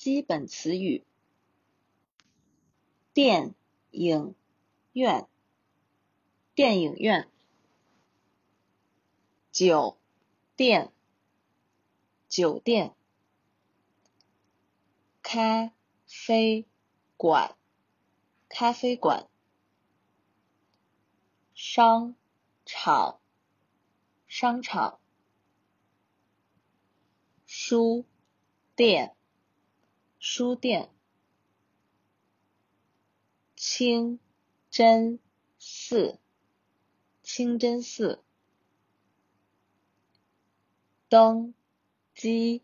基本词语：电影院，电影院；酒店，酒店；咖啡馆，咖啡馆；商场，商场；书店。书店，清真寺，清真寺，登机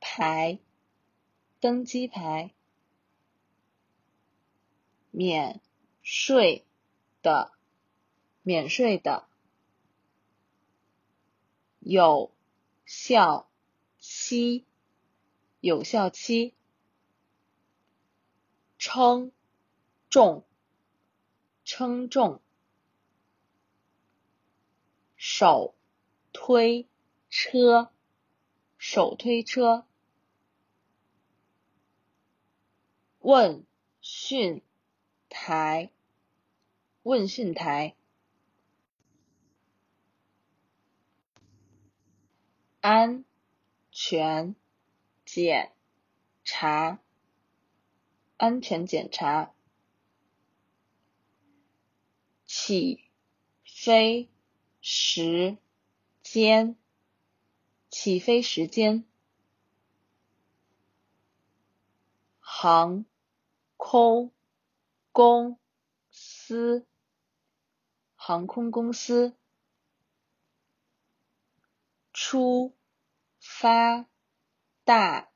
牌，登机牌，免税的，免税的，有效期，有效期。称重，称重，手推车，手推车，问讯台，问讯台，安全检查。安全检查，起飞时间，起飞时间，航空公司，航空公司，出发。大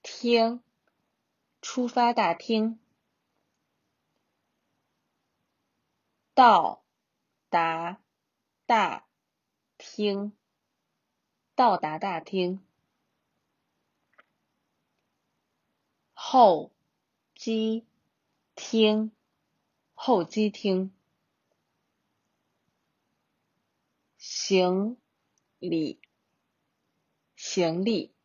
厅。出发大厅，到达大厅，到达大厅，候机厅，候机厅，行李，行李。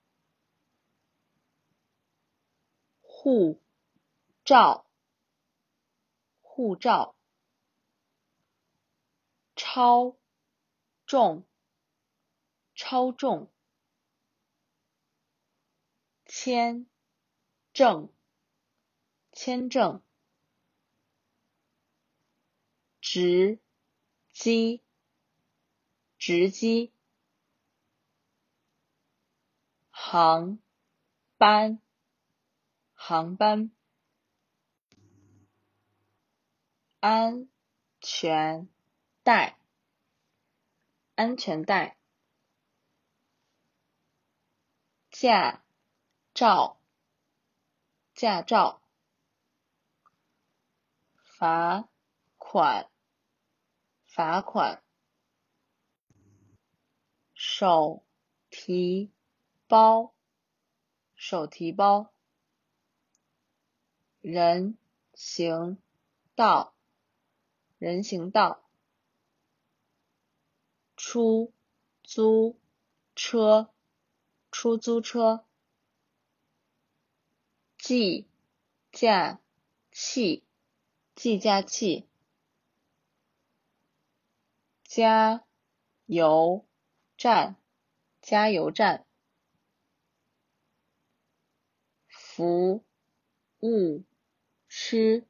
护照，护照，超重，超重，签证，签证，值机，值机，航班。航班，安全带，安全带，驾照，驾照，罚款，罚款，手提包，手提包。人行道，人行道，出租车，出租车，计价器，计价器，加油站，加油站，服务。区，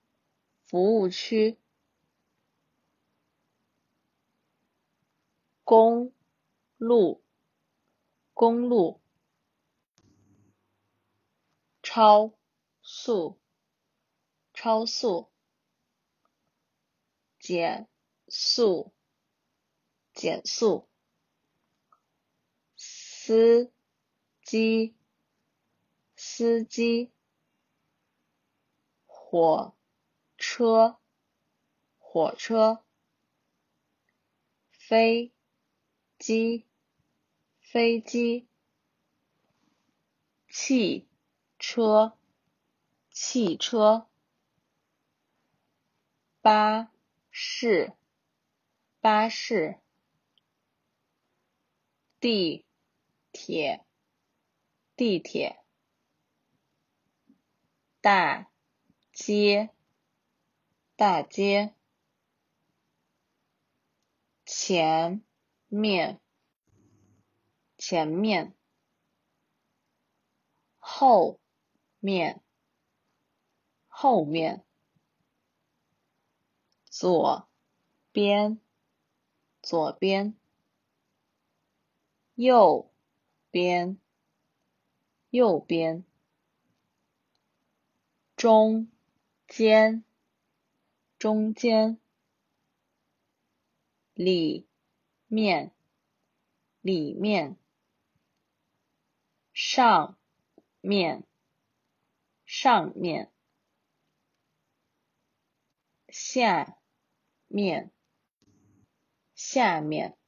服务区，公路，公路，超速，超速，减速，减速，司机，司机。火车，火车，飞机，飞机，汽车，汽车，巴士，巴士，地铁，地铁。大街，大街。前面，前面。后面，后面。左边，左边。右边，右边。中间，中间。里面，里面。上面，上面。下面，下面。